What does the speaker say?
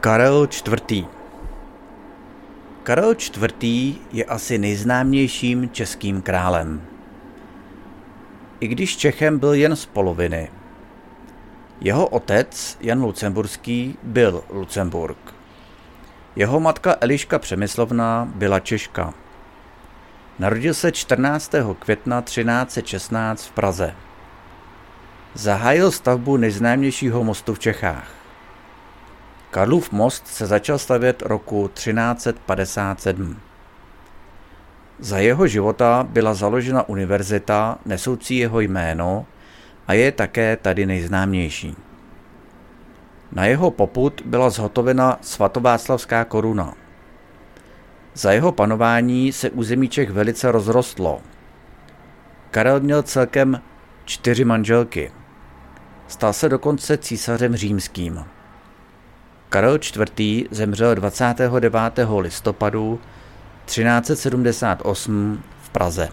Karel IV. Karel IV. je asi nejznámějším českým králem. I když Čechem byl jen z poloviny. Jeho otec, Jan Lucemburský, byl Lucemburg. Jeho matka Eliška Přemyslovna byla Češka. Narodil se 14. května 1316 v Praze. Zahájil stavbu nejznámějšího mostu v Čechách. Karlův most se začal stavět roku 1357. Za jeho života byla založena univerzita nesoucí jeho jméno a je také tady nejznámější. Na jeho poput byla zhotovena svatováclavská koruna. Za jeho panování se území Čech velice rozrostlo. Karel měl celkem čtyři manželky. Stal se dokonce císařem římským. Karel IV. zemřel 29. listopadu 1378 v Praze.